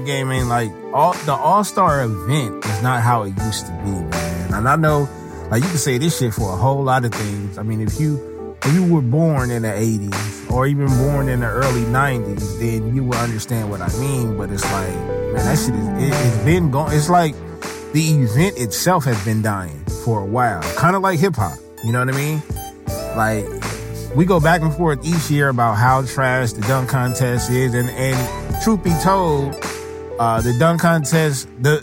Game ain't like all the All Star event is not how it used to be, man. And I know, like, you can say this shit for a whole lot of things. I mean, if you if you were born in the '80s or even born in the early '90s, then you will understand what I mean. But it's like, man, that shit is it, it's been going. It's like the event itself has been dying for a while, kind of like hip hop. You know what I mean? Like we go back and forth each year about how trash the dunk contest is, and and truth be told, uh, the dunk contest the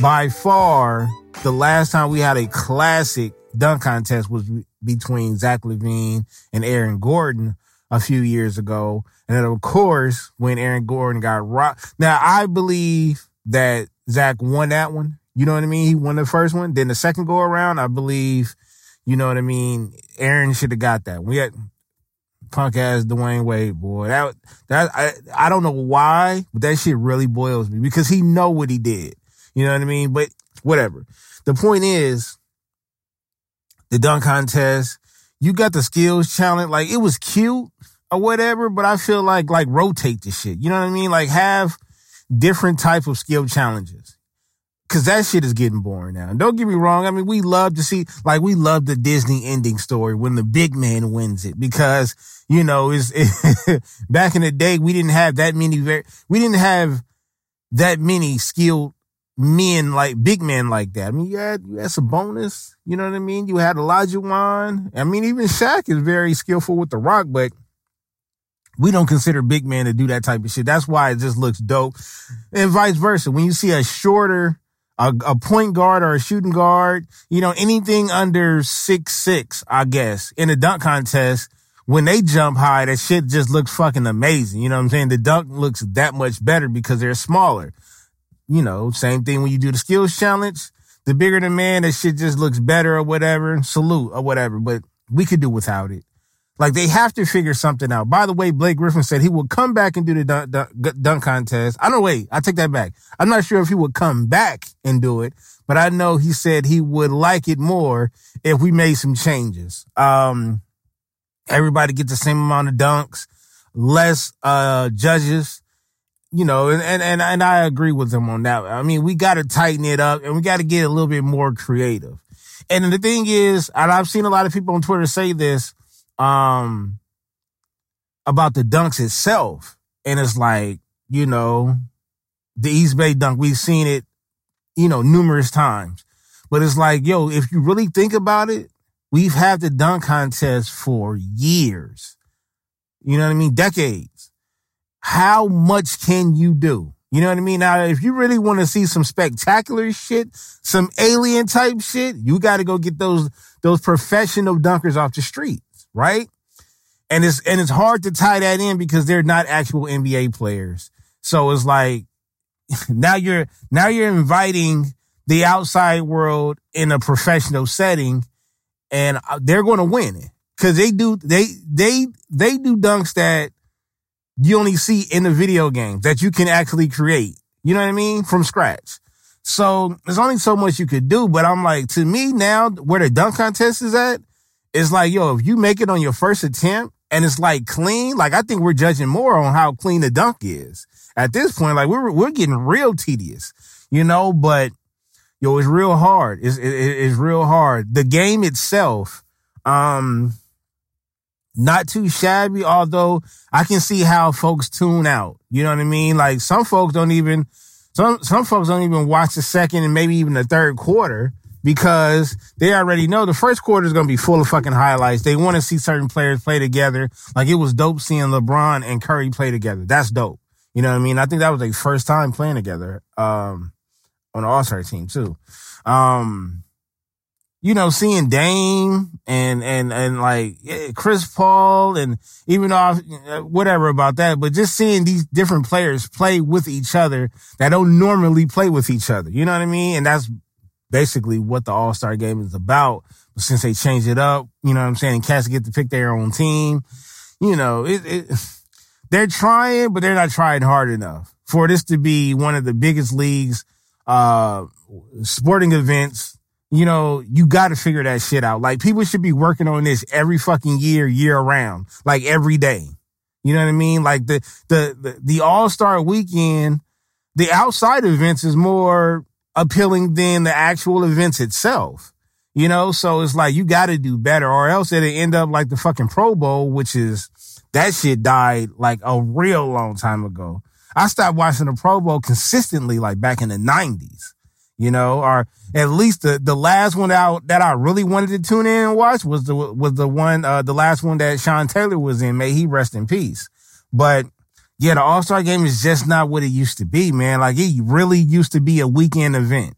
by far the last time we had a classic dunk contest was between Zach LaVine and Aaron Gordon a few years ago, and then of course when Aaron Gordon got rocked. Now I believe that Zach won that one. You know what I mean? He won the first one. Then the second go around, I believe you know what I mean? Aaron should have got that. We had punk ass Dwyane Wade, boy. That that I I don't know why, but that shit really boils me because he know what he did. You know what I mean? But whatever. The point is, the dunk contest, you got the skills challenge. Like it was cute or whatever, but I feel like like rotate the shit. You know what I mean? Like have different type of skill challenges. Cause that shit is getting boring now. don't get me wrong. I mean, we love to see, like, we love the Disney ending story when the big man wins it because, you know, is back in the day, we didn't have that many, very, we didn't have that many skilled men like big men like that. I mean, you had, you had bonus. you know what I mean? You had Olajuwon. I mean, even Shaq is very skillful with the rock, but we don't consider big men to do that type of shit. That's why it just looks dope. And vice versa. When you see a shorter, a, a, point guard or a shooting guard, you know, anything under six six, I guess, in a dunk contest, when they jump high, that shit just looks fucking amazing. You know what I'm saying? The dunk looks that much better because they're smaller. You know, same thing when you do the skills challenge. The bigger the man, that shit just looks better or whatever. Salute or whatever. But we could do without it. Like they have to figure something out. By the way, Blake Griffin said he will come back and do the dunk, dunk, dunk contest. I don't wait. I take that back. I'm not sure if he would come back and do it, but I know he said he would like it more if we made some changes. Um, everybody get the same amount of dunks, less, uh, judges, you know, and, and, and, and I agree with him on that. I mean, we got to tighten it up and we got to get a little bit more creative. And the thing is, and I've seen a lot of people on Twitter say this, um about the dunks itself. And it's like, you know, the East Bay dunk, we've seen it, you know, numerous times. But it's like, yo, if you really think about it, we've had the dunk contest for years. You know what I mean? Decades. How much can you do? You know what I mean? Now, if you really want to see some spectacular shit, some alien type shit, you got to go get those, those professional dunkers off the street right? And it's and it's hard to tie that in because they're not actual NBA players. So it's like now you're now you're inviting the outside world in a professional setting and uh, they're going to win it cuz they do they they they do dunks that you only see in the video games that you can actually create. You know what I mean? From scratch. So there's only so much you could do, but I'm like, to me now, where the dunk contest is at, it's like, yo, if you make it on your first attempt and it's like clean, like I think we're judging more on how clean the dunk is. At this point, like we're we're getting real tedious, you know. But yo, it's real hard. It's it, it's real hard. The game itself, um, not too shabby. Although I can see how folks tune out. You know what I mean? Like some folks don't even some some folks don't even watch the second and maybe even the third quarter because they already know the first quarter is going to be full of fucking highlights. They want to see certain players play together. Like it was dope seeing LeBron and Curry play together. That's dope. You know what I mean? I think that was their first time playing together, um, on the All-Star team too. Um, you know, seeing Dame and, and, and like Chris Paul and even off, whatever about that, but just seeing these different players play with each other that don't normally play with each other. You know what I mean? And that's basically what the All Star game is about. But since they changed it up, you know what I'm saying? Cats get to pick their own team. You know, it, it, they're trying, but they're not trying hard enough for this to be one of the biggest leagues, uh, sporting events. You know, you got to figure that shit out. Like people should be working on this every fucking year, year round, like every day. You know what I mean? Like the the the, the All Star weekend, the outside events is more appealing than the actual events itself. You know, so it's like you got to do better, or else it'll end up like the fucking Pro Bowl, which is that shit died like a real long time ago. I stopped watching the Pro Bowl consistently like back in the nineties, you know, or at least the, the last one that I, that I really wanted to tune in and watch was the, was the one, uh, the last one that Sean Taylor was in. May he rest in peace. But yeah, the All Star game is just not what it used to be, man. Like it really used to be a weekend event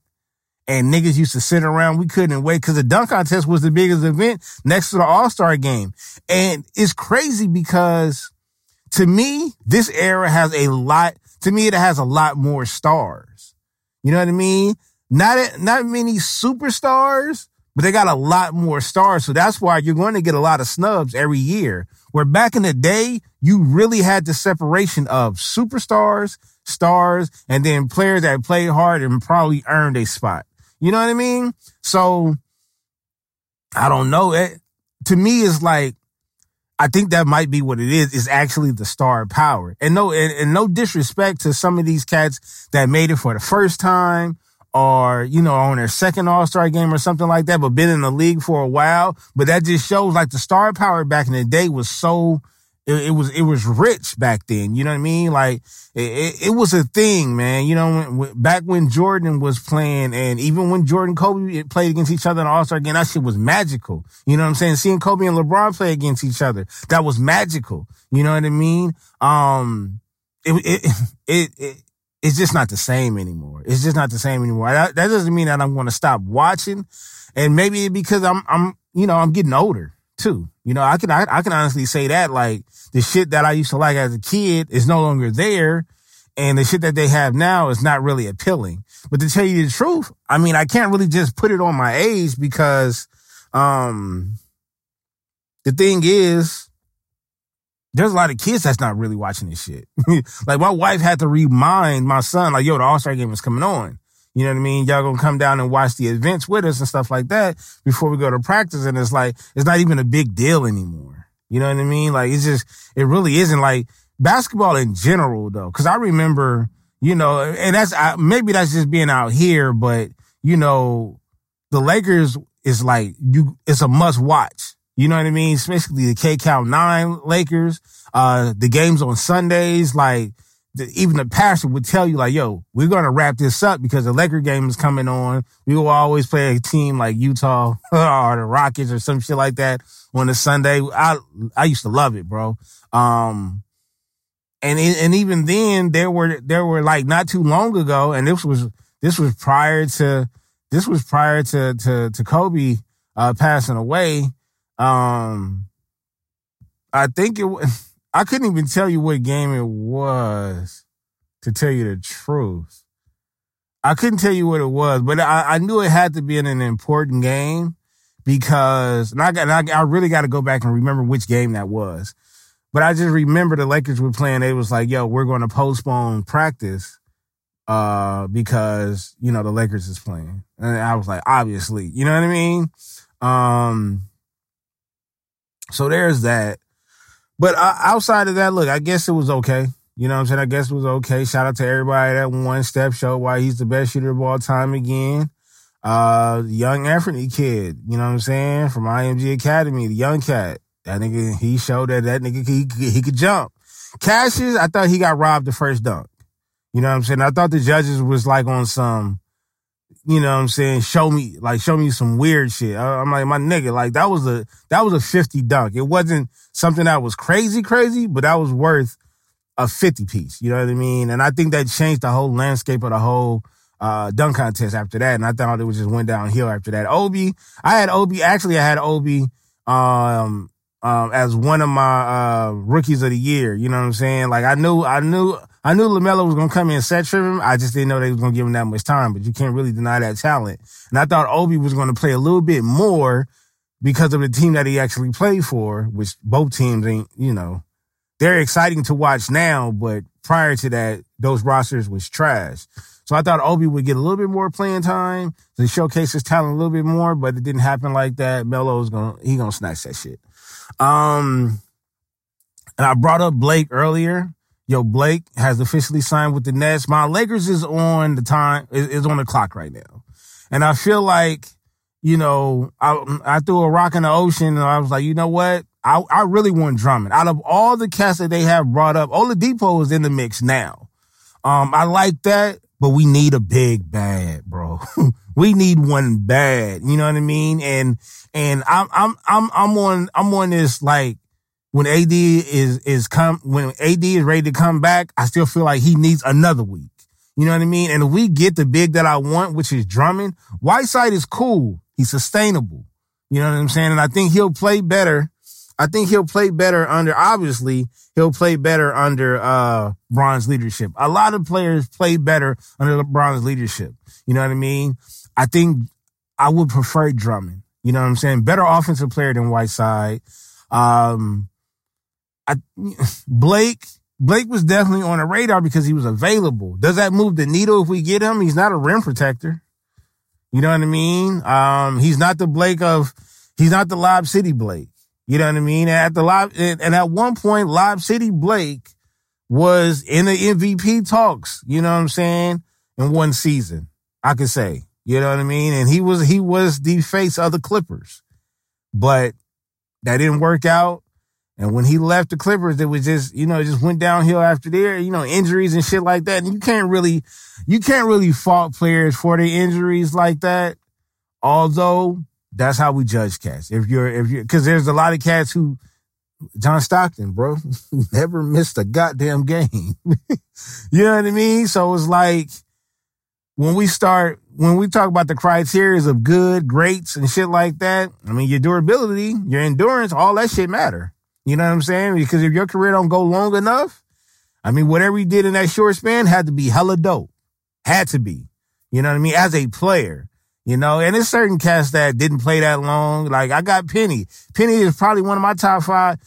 and niggas used to sit around. We couldn't wait because the dunk contest was the biggest event next to the All Star game. And it's crazy because to me, this era has a lot, to me, it has a lot more stars. You know what I mean? Not, not many superstars, but they got a lot more stars. So that's why you're going to get a lot of snubs every year. Where back in the day, you really had the separation of superstars, stars, and then players that played hard and probably earned a spot. You know what I mean? So I don't know. It, to me, it's like, I think that might be what it is, is actually the star power. And no, and, and no disrespect to some of these cats that made it for the first time or, you know, on their second all-star game or something like that, but been in the league for a while. But that just shows like the star power back in the day was so it, it, was it was rich back then. You know what I mean? Like it, it, was a thing, man. You know, when, back when Jordan was playing, and even when Jordan Kobe played against each other in All Star game, that shit was magical. You know what I'm saying? Seeing Kobe and LeBron play against each other, that was magical. You know what I mean? Um, it it it. it it's just not the same anymore. It's just not the same anymore. That, that doesn't mean that I'm going to stop watching. And maybe because I'm, I'm, you know, I'm getting older too. You know, I can, I, I can honestly say that like the shit that I used to like as a kid is no longer there. And the shit that they have now is not really appealing. But to tell you the truth, I mean, I can't really just put it on my age because, um, the thing is, there's a lot of kids that's not really watching this shit. like my wife had to remind my son, like, yo, the All-Star game is coming on. You know what I mean? Y'all gonna come down and watch the events with us and stuff like that before we go to practice. And it's like, it's not even a big deal anymore. You know what I mean? Like it's just, it really isn't like basketball in general though. Cause I remember, you know, and that's, I, maybe that's just being out here, but you know, the Lakers is like, you, it's a must watch. You know what I mean? Especially the K Count nine Lakers, uh, the games on Sundays, like, the, even the pastor would tell you like, yo, we're going to wrap this up because the Laker game is coming on. We will always play a team like Utah or the Rockets or some shit like that on a Sunday. I, I used to love it, bro. Um, and, and even then there were, there were like not too long ago, and this was, this was prior to, this was prior to, to, to Kobe, uh, passing away. Um, I think it was, I couldn't even tell you what game it was to tell you the truth. I couldn't tell you what it was, but I, I knew it had to be in an important game because, and I got, and I, I really got to go back and remember which game that was. But I just remember the Lakers were playing. They was like, "Yo, we're going to postpone practice uh, because you know the Lakers is playing." And I was like, "Obviously, you know what I mean." Um, so there's that. But outside of that, look, I guess it was okay. You know what I'm saying? I guess it was okay. Shout out to everybody that one step show why he's the best shooter of all time again. Uh, young Anfernee kid, you know what I'm saying? From IMG Academy, the young cat. That nigga, he showed that that nigga, he, he could jump. Cassius, I thought he got robbed the first dunk. You know what I'm saying? I thought the judges was like on some, you know what I'm saying? Show me, like, show me some weird shit. I'm like, my nigga, like, that was a, that was a 50 dunk. It wasn't something that was crazy, crazy, but that was worth a 50 piece. You know what I mean? And I think that changed the whole landscape of the whole, uh, dunk contest after that. And I thought it was just went downhill after that. Obi, I had Obi, actually, I had Obi, um, um, as one of my, uh, rookies of the year. You know what I'm saying? Like, I knew, I knew, I knew LaMelo was going to come in and set trip him. I just didn't know they was going to give him that much time, but you can't really deny that talent. And I thought Obi was going to play a little bit more because of the team that he actually played for, which both teams ain't, you know, they're exciting to watch now, but prior to that, those rosters was trash. So I thought Obi would get a little bit more playing time to showcase his talent a little bit more, but it didn't happen like that. Melo's gonna, he gonna snatch that shit. Um, and I brought up Blake earlier. Yo, Blake has officially signed with the Nets. My Lakers is on the time is, is on the clock right now, and I feel like you know I I threw a rock in the ocean and I was like, you know what? I I really want Drummond. Out of all the cats that they have brought up, Oladipo is in the mix now. Um, I like that, but we need a big bad, bro. we need one bad. You know what I mean? And and I'm I'm I'm I'm on I'm on this like when AD is is come when AD is ready to come back, I still feel like he needs another week. You know what I mean? And if we get the big that I want, which is Drummond, Whiteside is cool. He's sustainable. You know what I'm saying? And I think he'll play better. I think he'll play better under obviously he'll play better under uh Bron's leadership. A lot of players play better under Bron's leadership. You know what I mean? I think I would prefer Drummond. You know what I'm saying? Better offensive player than Whiteside. Um, I, Blake, Blake was definitely on the radar because he was available. Does that move the needle if we get him? He's not a rim protector. You know what I mean? Um, he's not the Blake of, he's not the Lob City Blake. You know what I mean? At the Lob, and at one point, Lob City Blake was in the MVP talks. You know what I'm saying? In one season, I could say. You know what I mean? And he was he was the face of the Clippers, but that didn't work out. And when he left the Clippers, it was just, you know, it just went downhill after there, you know, injuries and shit like that. And you can't really, you can't really fault players for their injuries like that. Although that's how we judge cats. If you're, if you're, cause there's a lot of cats who, John Stockton, bro, never missed a goddamn game. you know what I mean? So it's like, when we start, when we talk about the criteria of good, greats, and shit like that, I mean, your durability, your endurance, all that shit matter. You know what I'm saying? Because if your career don't go long enough, I mean, whatever you did in that short span had to be hella dope. Had to be. You know what I mean? As a player, you know, and there's certain cats that didn't play that long. Like I got Penny. Penny is probably one of my top five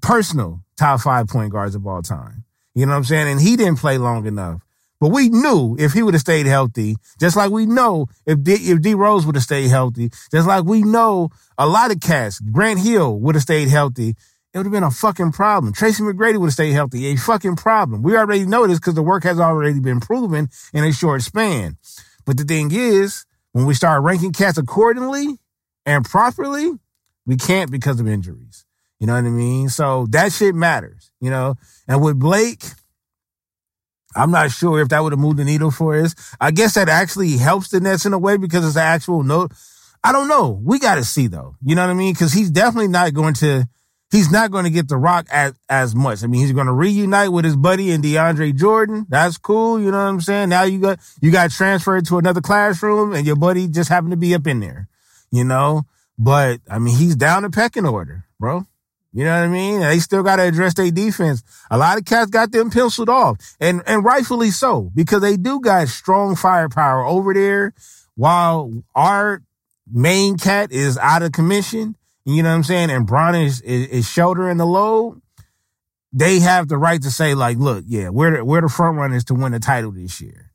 personal top five point guards of all time. You know what I'm saying? And he didn't play long enough. But we knew if he would have stayed healthy, just like we know if D, if D Rose would have stayed healthy, just like we know a lot of cats, Grant Hill would have stayed healthy, it would have been a fucking problem. Tracy McGrady would have stayed healthy, a fucking problem. We already know this because the work has already been proven in a short span. But the thing is, when we start ranking cats accordingly and properly, we can't because of injuries. You know what I mean? So that shit matters, you know? And with Blake, I'm not sure if that would have moved the needle for us. I guess that actually helps the Nets in a way because it's an actual note. I don't know. We got to see though. You know what I mean? Because he's definitely not going to. He's not going to get the rock as as much. I mean, he's going to reunite with his buddy and DeAndre Jordan. That's cool. You know what I'm saying? Now you got you got transferred to another classroom, and your buddy just happened to be up in there. You know, but I mean, he's down the pecking order, bro. You know what I mean? They still got to address their defense. A lot of cats got them penciled off and, and rightfully so because they do got strong firepower over there while our main cat is out of commission. You know what I'm saying? And Bron is, is, is shouldering the load. They have the right to say like, look, yeah, we're the, we're the front runners to win the title this year.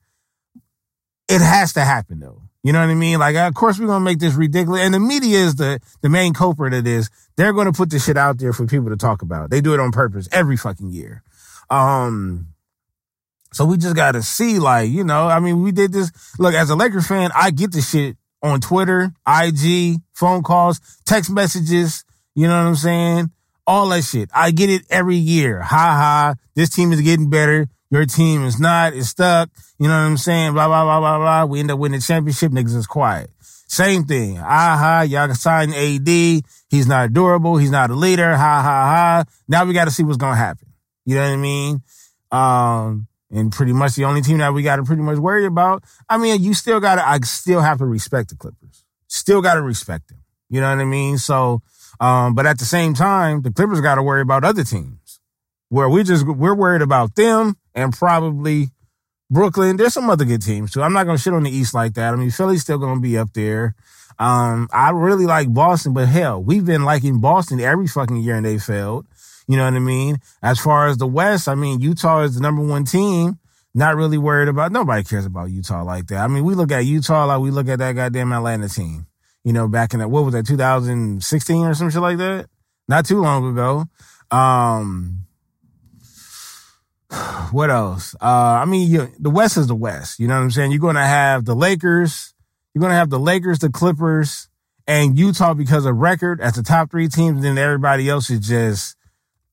It has to happen though. You know what I mean? Like, of course, we're going to make this ridiculous. And the media is the, the main culprit of this. They're going to put this shit out there for people to talk about. They do it on purpose every fucking year. Um, so we just got to see, like, you know, I mean, we did this. Look, as a Lakers fan, I get this shit on Twitter, IG, phone calls, text messages. You know what I'm saying? All that shit. I get it every year. Ha ha. This team is getting better. Your team is not, it's stuck. You know what I'm saying? Blah, blah, blah, blah, blah. We end up winning the championship. Niggas is quiet. Same thing. Aha, y'all signed AD. He's not durable. He's not a leader. Ha, ha, ha. Now we got to see what's going to happen. You know what I mean? Um, and pretty much the only team that we got to pretty much worry about. I mean, you still got to, I still have to respect the Clippers. Still got to respect them. You know what I mean? So, um, but at the same time, the Clippers got to worry about other teams where we just, we're worried about them and probably Brooklyn. There's some other good teams too. I'm not gonna shit on the East like that. I mean, Philly's still gonna be up there. Um, I really like Boston, but hell, we've been liking Boston every fucking year and they failed. You know what I mean? As far as the West, I mean, Utah is the number one team. Not really worried about, nobody cares about Utah like that. I mean, we look at Utah like we look at that goddamn Atlanta team, you know, back in that, what was that, 2016 or some shit like that? Not too long ago. Um, what else? Uh, I mean, you, the West is the West. You know what I'm saying? You're going to have the Lakers. You're going to have the Lakers, the Clippers, and Utah because of record as the top three teams. And then everybody else is just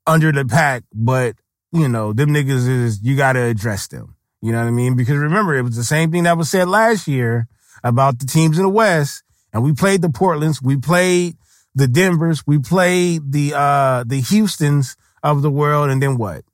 under the pack. But, you know, them niggas is, you got to address them. You know what I mean? Because remember, it was the same thing that was said last year about the teams in the West. And we played the Portlands. We played the Denvers. We played the, uh, the Houstons of the world. And then what?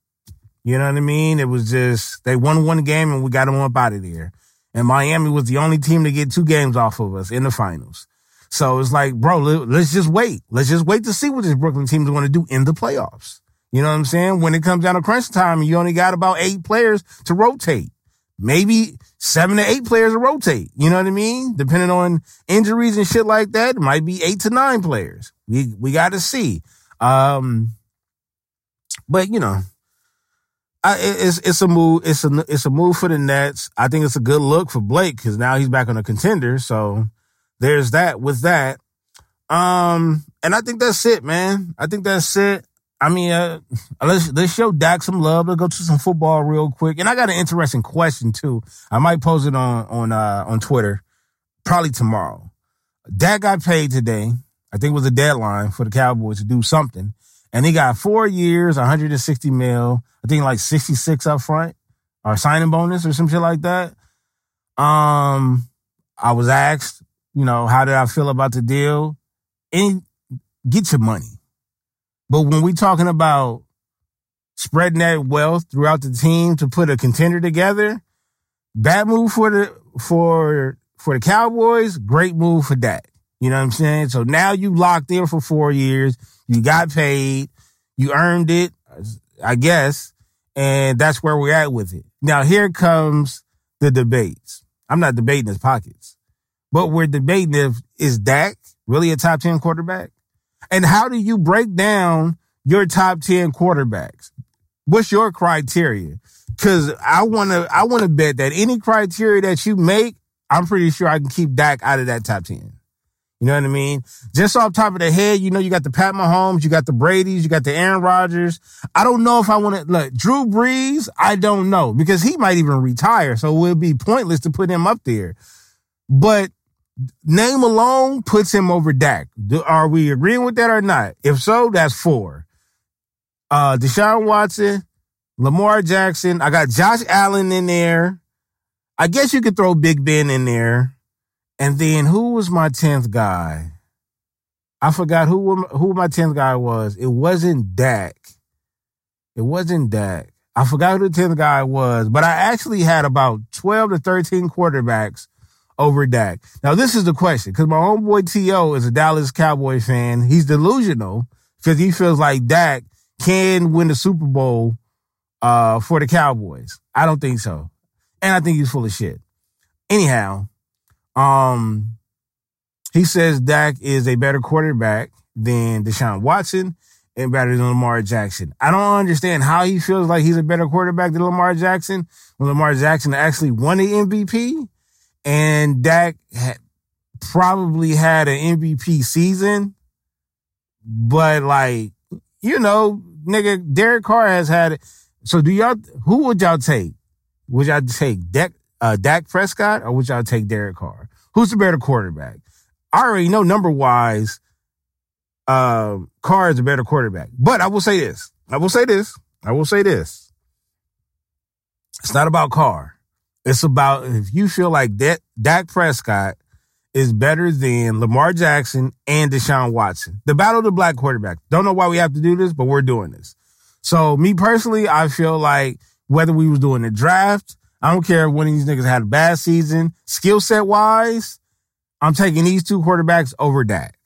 You know what I mean? It was just, they won one game and we got them up out of there. And Miami was the only team to get two games off of us in the finals. So it's like, bro, let's just wait. Let's just wait to see what this Brooklyn team is going to do in the playoffs. You know what I'm saying? When it comes down to crunch time, you only got about eight players to rotate. Maybe seven to eight players to rotate. You know what I mean? Depending on injuries and shit like that, it might be eight to nine players. We, we got to see. Um, but you know, I, it's it's a move. It's a it's a move for the Nets. I think it's a good look for Blake because now he's back on a contender. So there's that with that. Um, and I think that's it, man. I think that's it. I mean, uh, let's let's show Dak some love. Let's go to some football real quick. And I got an interesting question too. I might post it on on uh on Twitter, probably tomorrow. Dak got paid today. I think it was a deadline for the Cowboys to do something, and he got four years, 160 mil. I think like 66 up front or signing bonus or some shit like that. Um, I was asked, you know, how did I feel about the deal? And get your money. But when we talking about spreading that wealth throughout the team to put a contender together, bad move for the for for the Cowboys, great move for that. You know what I'm saying? So now you locked in for four years. You got paid. You earned it. I guess. And that's where we're at with it. Now here comes the debates. I'm not debating his pockets, but we're debating if is Dak really a top 10 quarterback? And how do you break down your top 10 quarterbacks? What's your criteria? Cause I want to, I want to bet that any criteria that you make, I'm pretty sure I can keep Dak out of that top 10. You know what I mean? Just off top of the head, you know, you got the Pat Mahomes, you got the Brady's, you got the Aaron Rodgers. I don't know if I want to look Drew Brees. I don't know because he might even retire. So it would be pointless to put him up there. But name alone puts him over Dak. Do, are we agreeing with that or not? If so, that's four. Uh, Deshaun Watson, Lamar Jackson. I got Josh Allen in there. I guess you could throw Big Ben in there. And then who was my 10th guy? I forgot who who my 10th guy was. It wasn't Dak. It wasn't Dak. I forgot who the 10th guy was, but I actually had about 12 to 13 quarterbacks over Dak. Now, this is the question because my homeboy T.O. is a Dallas Cowboy fan. He's delusional because he feels like Dak can win the Super Bowl uh, for the Cowboys. I don't think so. And I think he's full of shit. Anyhow, um, he says Dak is a better quarterback than Deshaun Watson and better than Lamar Jackson. I don't understand how he feels like he's a better quarterback than Lamar Jackson when Lamar Jackson actually won the MVP and Dak probably had an MVP season, but like, you know, nigga, Derek Carr has had it. So do y'all, who would y'all take? Would y'all take Dak, uh, Dak Prescott or would y'all take Derek Carr? Who's the better quarterback? I already know number wise, uh, Carr is a better quarterback. But I will say this. I will say this. I will say this. It's not about Carr. It's about if you feel like that Dak Prescott is better than Lamar Jackson and Deshaun Watson. The battle of the black quarterback. Don't know why we have to do this, but we're doing this. So me personally, I feel like whether we was doing the draft I don't care if one of these niggas had a bad season. Skill set wise, I'm taking these two quarterbacks over Dak.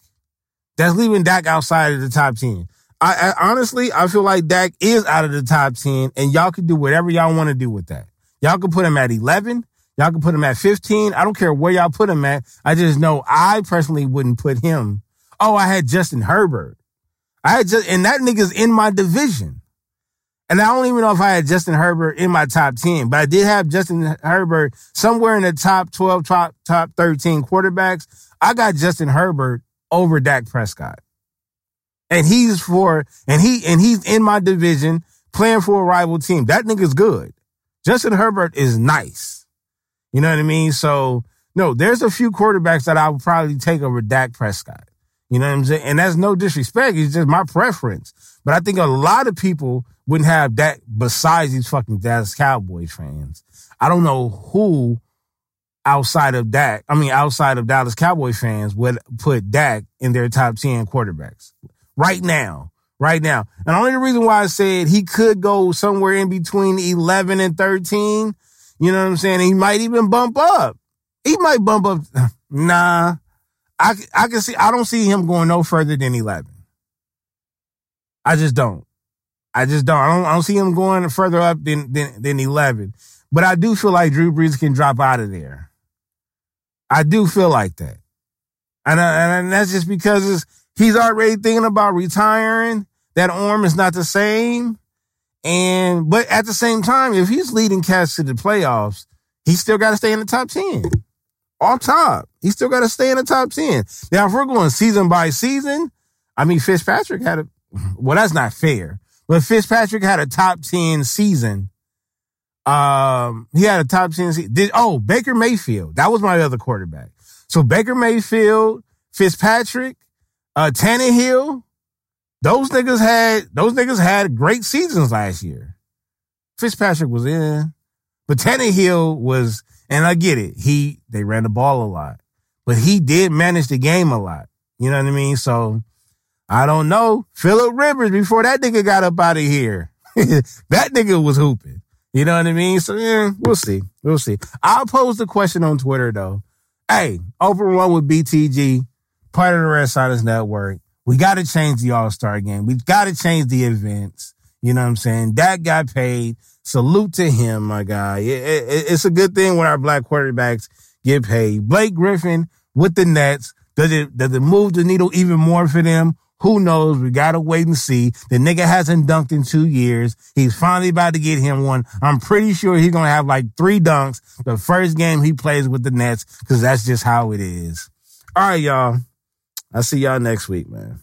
That's leaving Dak outside of the top 10. I, I, honestly, I feel like Dak is out of the top 10 and y'all can do whatever y'all want to do with that. Y'all can put him at 11. Y'all can put him at 15. I don't care where y'all put him at. I just know I personally wouldn't put him. Oh, I had Justin Herbert. I had just, and that nigga's in my division. And I don't even know if I had Justin Herbert in my top 10, but I did have Justin Herbert somewhere in the top 12, top, top 13 quarterbacks. I got Justin Herbert over Dak Prescott. And he's for, and he, and he's in my division playing for a rival team. That nigga's good. Justin Herbert is nice. You know what I mean? So, no, there's a few quarterbacks that I would probably take over Dak Prescott. You know what I'm saying? And that's no disrespect. It's just my preference. But I think a lot of people wouldn't have Dak besides these fucking Dallas Cowboys fans. I don't know who outside of Dak, I mean, outside of Dallas Cowboy fans would put Dak in their top 10 quarterbacks right now. Right now. And only the reason why I said he could go somewhere in between 11 and 13, you know what I'm saying? He might even bump up. He might bump up. Nah. I, I can see, I don't see him going no further than 11. I just don't. I just don't. I don't, I don't see him going further up than, than, than 11. But I do feel like Drew Brees can drop out of there. I do feel like that. And, uh, and that's just because he's already thinking about retiring. That arm is not the same. And, but at the same time, if he's leading cats to the playoffs, he still got to stay in the top 10. Off top. He still got to stay in the top 10. Now, if we're going season by season, I mean, Fitzpatrick had a, well, that's not fair, but Fitzpatrick had a top 10 season um, he had a top 10. Did, oh, Baker Mayfield. That was my other quarterback. So Baker Mayfield, Fitzpatrick, uh, Tannehill, those niggas had, those niggas had great seasons last year. Fitzpatrick was in, but Tannehill was, and I get it. He, they ran the ball a lot, but he did manage the game a lot. You know what I mean? So I don't know. Philip Rivers before that nigga got up out of here. that nigga was hooping. You know what I mean? So yeah, we'll see. We'll see. I'll pose the question on Twitter though. Hey, open one with BTG, part of the Red Silence Network. We got to change the All Star game. We got to change the events. You know what I'm saying? Dak got paid. Salute to him, my guy. It, it, it's a good thing when our black quarterbacks get paid. Blake Griffin with the Nets. Does it does it move the needle even more for them? Who knows? We gotta wait and see. The nigga hasn't dunked in two years. He's finally about to get him one. I'm pretty sure he's gonna have like three dunks the first game he plays with the Nets, because that's just how it is. All right, y'all. I'll see y'all next week, man.